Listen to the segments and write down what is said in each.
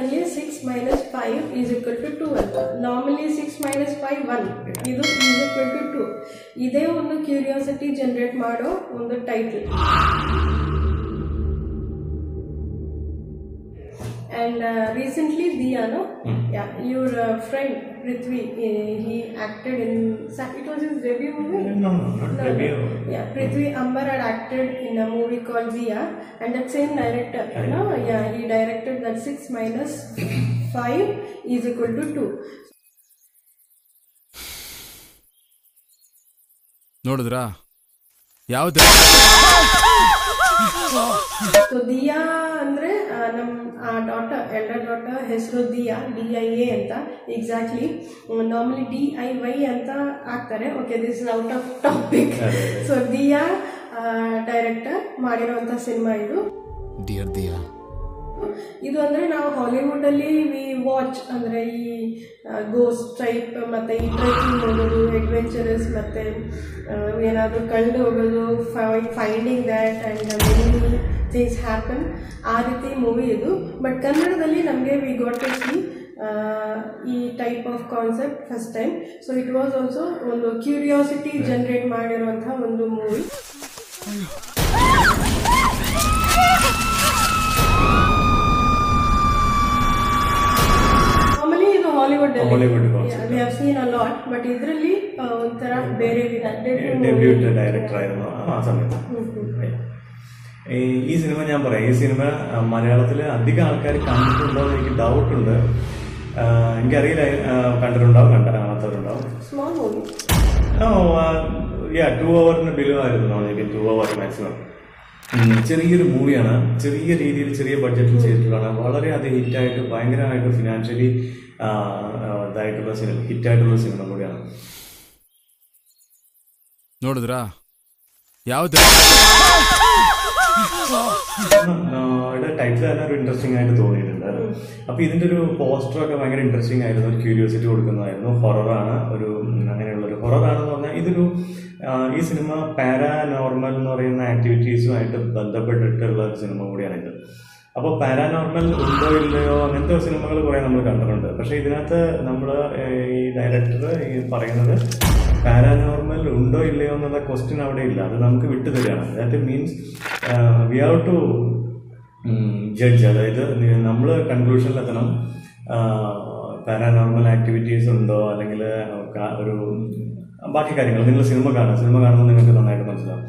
ಕನ್ನಡದಲ್ಲಿ six minus five is equal to two ಅಂತ normally six minus five one ಇದು is equal to two ಇದೇ ಒಂದು curiosity generate ಮಾಡೋ ಒಂದು title And uh, recently, Diano, yeah, your uh, friend Prithvi, uh, he acted in. It was his debut movie. No, no, not debut. Yeah, Prithvi Ambar had acted in a movie called via and that same director, you know, yeah, he directed that six minus five is equal to two. ನೋಡಿದ್ರಾ ಯಾವ್ದು so Diya ಅಂದ್ರೆ ನಮ್ಮ ನಮ್ ಆ daughter elder daughter ಹೆಸರು Diya D I A ಅಂತ. Exactly normally D I Y ಅಂತ ಹಾಕ್ತಾರೆ. Okay this is out of topic so Diya director ಮಾಡಿರುವಂತ ಸಿನಿಮಾ ಇದು. ಡಿಯರ್ ದಿಯಾ ಇದು ಅಂದರೆ ನಾವು ಹಾಲಿವುಡಲ್ಲಿ ವಿ ವಾಚ್ ಅಂದರೆ ಈ ಗೋಸ್ ಟೈಪ್ ಮತ್ತು ಈ ಟ್ರೆಕಿಂಗ್ ಹೋಗೋದು ಅಡ್ವೆಂಚರಸ್ ಮತ್ತು ಏನಾದರೂ ಕಳೆದು ಹೋಗೋದು finding that and many things happen ಆ ರೀತಿ ಮೂವಿ ಇದು. ಬಟ್ ಕನ್ನಡದಲ್ಲಿ ನಮಗೆ ವಿ ಗಾಟ್ ಟು ಸಿ ಈ type of concept first time so it was also ಒಂದು ಕ್ಯೂರಿಯಾಸಿಟಿ ಜನ್ರೇಟ್ ಮಾಡಿರುವಂಥ ಒಂದು ಮೂವಿ ಇದು Hollywood Hollywood concept. We have seen a lot but ಇದರಲ್ಲಿ ಒಂಥರ ಬೇರೆ ವಿಧ ഡെബ്യൂട്ട് ഡയറക്ടർ ആയിരുന്നു ആ സമയത്ത് ഈ ഈ സിനിമ ഞാൻ പറയാം ഈ സിനിമ ആ, മലയാളത്തില് അധികം ആൾക്കാർ കണ്ടിട്ടുണ്ടോ എന്ന് എനിക്ക് ഡൗട്ട് ഉണ്ട് ആ, എനിക്കറിയില്ല ആ, കണ്ടിട്ടുണ്ടാവും കണ്ട കാണാത്തവരുണ്ടാവും ಸ್ಮಾಲ್ ಮೂವಿ യാ ടു അവറിന് ബിലോ ആയിരുന്നു എനിക്ക് ടു അവർ മാക്സിമം ചെറിയൊരു മൂവിയാണ് ചെറിയ രീതിയിൽ ചെറിയ ബഡ്ജറ്റിൽ ചെയ്തിട്ടുള്ളതാണ് വളരെയധികം ഹിറ്റായിട്ട് ഭയങ്കരമായിട്ട് ഫിനാൻഷ്യലി ഇതായിട്ടുള്ള സിനിമ ഹിറ്റായിട്ടുള്ള സിനിമ കൂടിയാണ് ನೋಡಿದ್ರಾ ಯಾವ್ದು യുടെ ടൈറ്റിൽ തന്നെ ഒരു ഇൻട്രസ്റ്റിംഗ് ആയിട്ട് തോന്നിയിട്ടുണ്ട് അപ്പൊ ഇതിന്റെ ഒരു പോസ്റ്റർ ഒക്കെ ഭയങ്കര ഇൻട്രസ്റ്റിംഗ് ആയിരുന്നു ഒരു ക്യൂരിയോസിറ്റി കൊടുക്കുന്നതായിരുന്നു ഹൊററാണ് ഒരു ഉം, അങ്ങനെയുള്ള ഒരു ഹൊററാണെന്ന് പറഞ്ഞാൽ ഇതൊരു ആ, ഈ സിനിമ പാരാനോർമൽ എന്ന് പറയുന്ന ആക്ടിവിറ്റീസുമായിട്ട് ബന്ധപ്പെട്ടിട്ടുള്ള സിനിമ കൂടിയാണ് ഇത്. അപ്പോൾ പാരാനോർമൽ ഉണ്ടോ ഇല്ലയോ അങ്ങനത്തെ സിനിമകൾ കുറേ നമ്മൾ കണ്ടിട്ടുണ്ട്. പക്ഷേ ഇതിനകത്ത് നമ്മൾ ഈ ഡയറക്ടർ ഈ പറയുന്നത് പാരാനോർമൽ ഉണ്ടോ ഇല്ലയോ എന്നുള്ള ക്വസ്റ്റ്യൻ അവിടെ ഇല്ല. അത് നമുക്ക് വിട്ടു തരികയാണ്. That means we have to judge അതായത് നമ്മൾ കൺക്ലൂഷനിലെത്തണം പാരാനോർമൽ ആക്ടിവിറ്റീസ് ഉണ്ടോ? അല്ലെങ്കിൽ ഒരു ബാക്കി കാര്യങ്ങൾ. നിങ്ങൾ സിനിമ കാണുക. സിനിമ കാണുമ്പോൾ നിങ്ങൾക്ക് നന്നായിട്ട് മനസ്സിലാവും.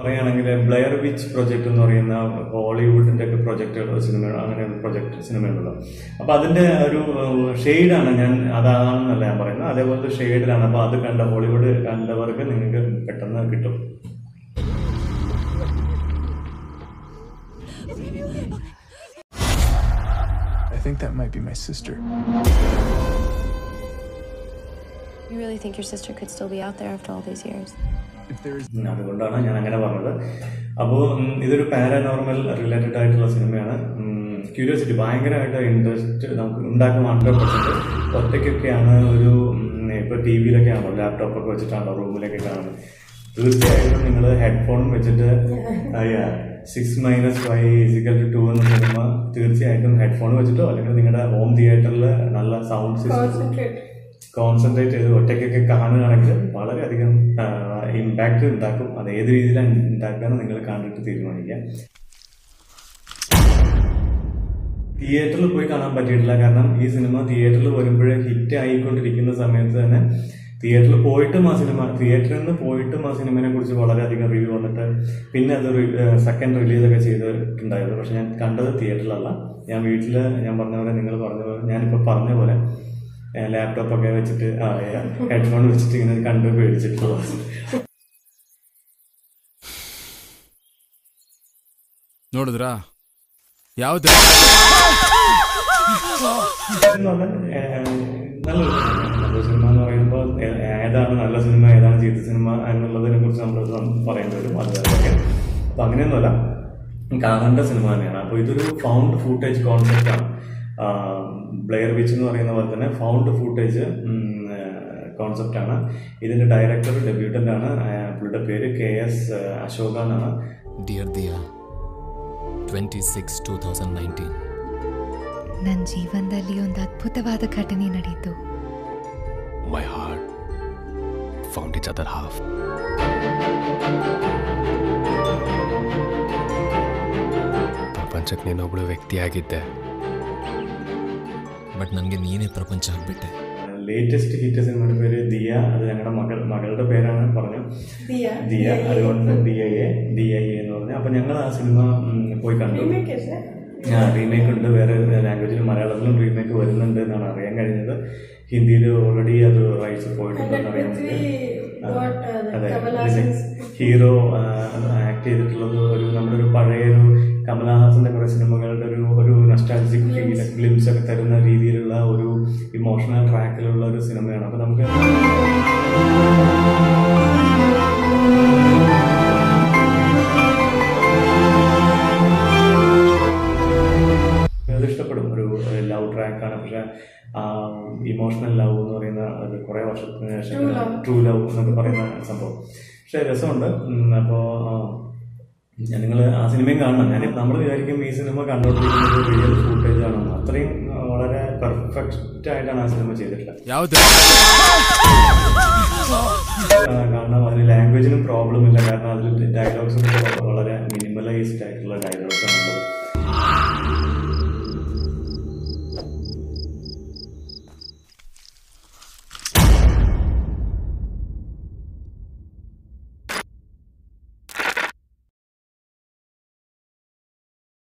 പറയുകയാണെങ്കിൽ ബ്ലെയർ വിച്ച് പ്രൊജക്ട് എന്ന് പറയുന്ന ഹോളിവുഡിന്റെ ഒക്കെ പ്രൊജക്ട് സിനിമ അങ്ങനെ പ്രൊജക്ട് അപ്പോൾ അപ്പൊ അതിന്റെ ഒരു ഷെയ്ഡാണ് ഞാൻ അതാണെന്നല്ല ഞാൻ പറയുന്നത്. അതേപോലത്തെ ഷെയ്ഡിലാണ്. അപ്പോൾ അത് കണ്ട ഹോളിവുഡ് കണ്ടവർക്ക് നിങ്ങൾക്ക് പെട്ടെന്ന് കിട്ടും. Think that might be my sister. You really think your sister could still be out there after all these years? If there is അതുകൊണ്ടാണ് ഞാൻ അങ്ങനെ പറഞ്ഞത്. അപ്പോൾ ഇതൊരു പാരാനോർമൽ റിലേറ്റഡ് ആയിട്ടുള്ള സിനിമയാണ്. ക്യൂരിയോസിറ്റി ഭയങ്കരമായിട്ട് ഇൻട്രസ്റ്റ് നമുക്ക് ഉണ്ടാക്കും ഹൺഡ്രഡ് പെർസെന്റ് ഒറ്റയ്ക്കൊക്കെയാണ് ഒരു ഇപ്പോൾ ഇപ്പൊ ടി വിയിലൊക്കെ ആണോ ലാപ്ടോപ്പ് ഒക്കെ വെച്ചിട്ടാണോ റൂമിലൊക്കെ കാണുന്നത് തീർച്ചയായിട്ടും നിങ്ങൾ ഹെഡ്ഫോൺ വെച്ചിട്ട് six minus five physical two എന്ന് പറയുമ്പോൾ തീർച്ചയായിട്ടും ഹെഡ്ഫോൺ വെച്ചിട്ടോ അല്ലെങ്കിൽ നിങ്ങളുടെ ഹോം തിയേറ്ററിൽ നല്ല സൗണ്ട് സിസ്റ്റം കോൺസെൻട്രേറ്റ് ചെയ്ത് ഒറ്റയ്ക്കൊക്കെ കാണുകയാണെങ്കിൽ വളരെയധികം ഇമ്പാക്റ്റ് ഉണ്ടാക്കും. അത് ഏത് രീതിയിലാണ് ഉണ്ടാക്കുകയെന്ന് നിങ്ങൾ കണ്ടിട്ട് തീരുമാനിക്കാം തിയേറ്ററിൽ പോയി കാണാൻ പറ്റിയിട്ടില്ല. കാരണം ഈ സിനിമ തിയേറ്ററിൽ വരുമ്പോഴേ ഹിറ്റ് ആയിക്കൊണ്ടിരിക്കുന്ന സമയത്ത് തന്നെ തിയേറ്ററിൽ പോയിട്ടും ആ സിനിമ തിയേറ്ററിൽ നിന്ന് പോയിട്ടും ആ സിനിമയെ കുറിച്ച് വളരെയധികം റിവ്യൂ വന്നിട്ട് പിന്നെ അത് സെക്കൻഡ് റിലീസൊക്കെ ചെയ്തിട്ടുണ്ടായിരുന്നു പക്ഷെ ഞാൻ കണ്ടത് തിയേറ്ററിലല്ല ഞാൻ വീട്ടിൽ ഞാൻ പറഞ്ഞ പോലെ നിങ്ങൾ പറഞ്ഞ പോലെ ഞാനിപ്പോൾ പറഞ്ഞ പോലെ ലാപ്ടോപ്പ് ഒക്കെ വെച്ചിട്ട് ഹെഡ്ഫോൺ വെച്ചിട്ട് ഇങ്ങനെ കണ്ട് പേടിച്ചിട്ടുള്ളത് ನೋಡಿದ್ರಾ ಯಾವ್ದು എന്ന് പറഞ്ഞാൽ, ഏഹ്, നല്ലൊരു സിനിമ. നല്ല സിനിമ എന്ന് പറയുമ്പോൾ ഏ- ഏതാണ് നല്ല സിനിമ ഏതാണ് ചീത്ത സിനിമ എന്നുള്ളതിനെ കുറിച്ച് നമ്മൾ പറയേണ്ടി വരും അതുപോലെ അപ്പൊ അങ്ങനെയൊന്നുമല്ല കാണേണ്ട സിനിമ തന്നെയാണ് അപ്പൊ ഇതൊരു ഫൗണ്ട് ഫൂട്ടേജ് കോൺസെപ്റ്റ് ആണ് ബ്ലെയർ വിച്ച് എന്ന് പറയുന്ന പോലെ തന്നെ ഫൗണ്ട് ഫൂട്ടേജ് കോൺസെപ്റ്റ് ആണ് ഇതിന്റെ ഡയറക്ടർ ഡെബ്യൂട്ടന്റ് ആണ് ആ, പുള്ളിയുടെ പേര് കെ എസ് അശോക എന്നാണ് dear Diya twenty six two thousand nineteen ನನ್ನ ಜೀವನದಲ್ಲಿ ಒಂದು ಅದ್ಭುತವಾದ ಘಟನೆ ನಡೀತು My heart found each other half ಪ್ರಪಂಚಕ್ಕೆ ನೀನೊಬ್ಳು ವ್ಯಕ್ತಿಯಾಗಿದ್ದೆ ബട്ട് ನನಗೆ ನೀನೇ ಪ್ರಪಂಚ ಆಗ್ಬಿಟ್ಟೆ ലേറ്റസ്റ്റ് ഹിറ്റ് സിനിമയുടെ പേര് ദിയ അത് ഞങ്ങളുടെ മകൾ മകളുടെ പേരാണ് പറഞ്ഞു ദിയ. ദിയ അതുകൊണ്ട് D I A D I A എന്ന് പറഞ്ഞു അപ്പൊ ഞങ്ങൾ ആ സിനിമ ഉം, പോയി കണ്ടു Remake അല്ലേ? ആ റീമേക്ക് ഉണ്ട് വേറെ ലാംഗ്വേജിലും മലയാളത്തിലും റീമേക്ക് വരുന്നുണ്ട് എന്നാണ് അറിയാൻ കഴിഞ്ഞത് ഹിന്ദിയിൽ ഓൾറെഡി അത് റൈറ്റ്സ് പോയിട്ടുണ്ടെന്ന് അറിയാൻ uh, അതെ. ഹീറോ ആക്ട് ചെയ്തിട്ടുള്ളത് ഒരു നമ്മുടെ ഒരു പഴയ ഒരു കമലഹാസന്റെ കുറെ സിനിമകളുടെ ഒരു ഒരു നസ്റ്റാലജിക് ഗ്ലിംസ് ഒക്കെ തരുന്ന രീതിയിലുള്ള ഒരു ഇമോഷണൽ ട്രാക്കിലുള്ള ഒരു സിനിമയാണ്. അപ്പൊ നമുക്ക് വർഷത്തിന് ശേഷം ട്രൂ ലവ് എന്നൊക്കെ പറയുന്ന സംഭവം. പക്ഷെ രസമുണ്ട്. അപ്പോൾ നിങ്ങൾ ആ സിനിമയും കാണണം. ഞാൻ നമ്മൾ വിചാരിക്കും ഈ സിനിമ കണ്ടുകൊണ്ടിരിക്കുന്നത് റിയൽ ഫുട്ടേജ് ആണെന്ന് അത്രയും വളരെ പെർഫെക്റ്റ് ആയിട്ടാണ് ആ സിനിമ ചെയ്തിട്ടുള്ളത്. കാരണം അതിന് ലാംഗ്വേജിനും പ്രോബ്ലം ഇല്ല. കാരണം അതിൽ ഡയലോഗ്സ് വളരെ മിനിമലൈസ്ഡ് ആയിട്ടുള്ള ഡയലോഗ്സ് ആണുള്ളത്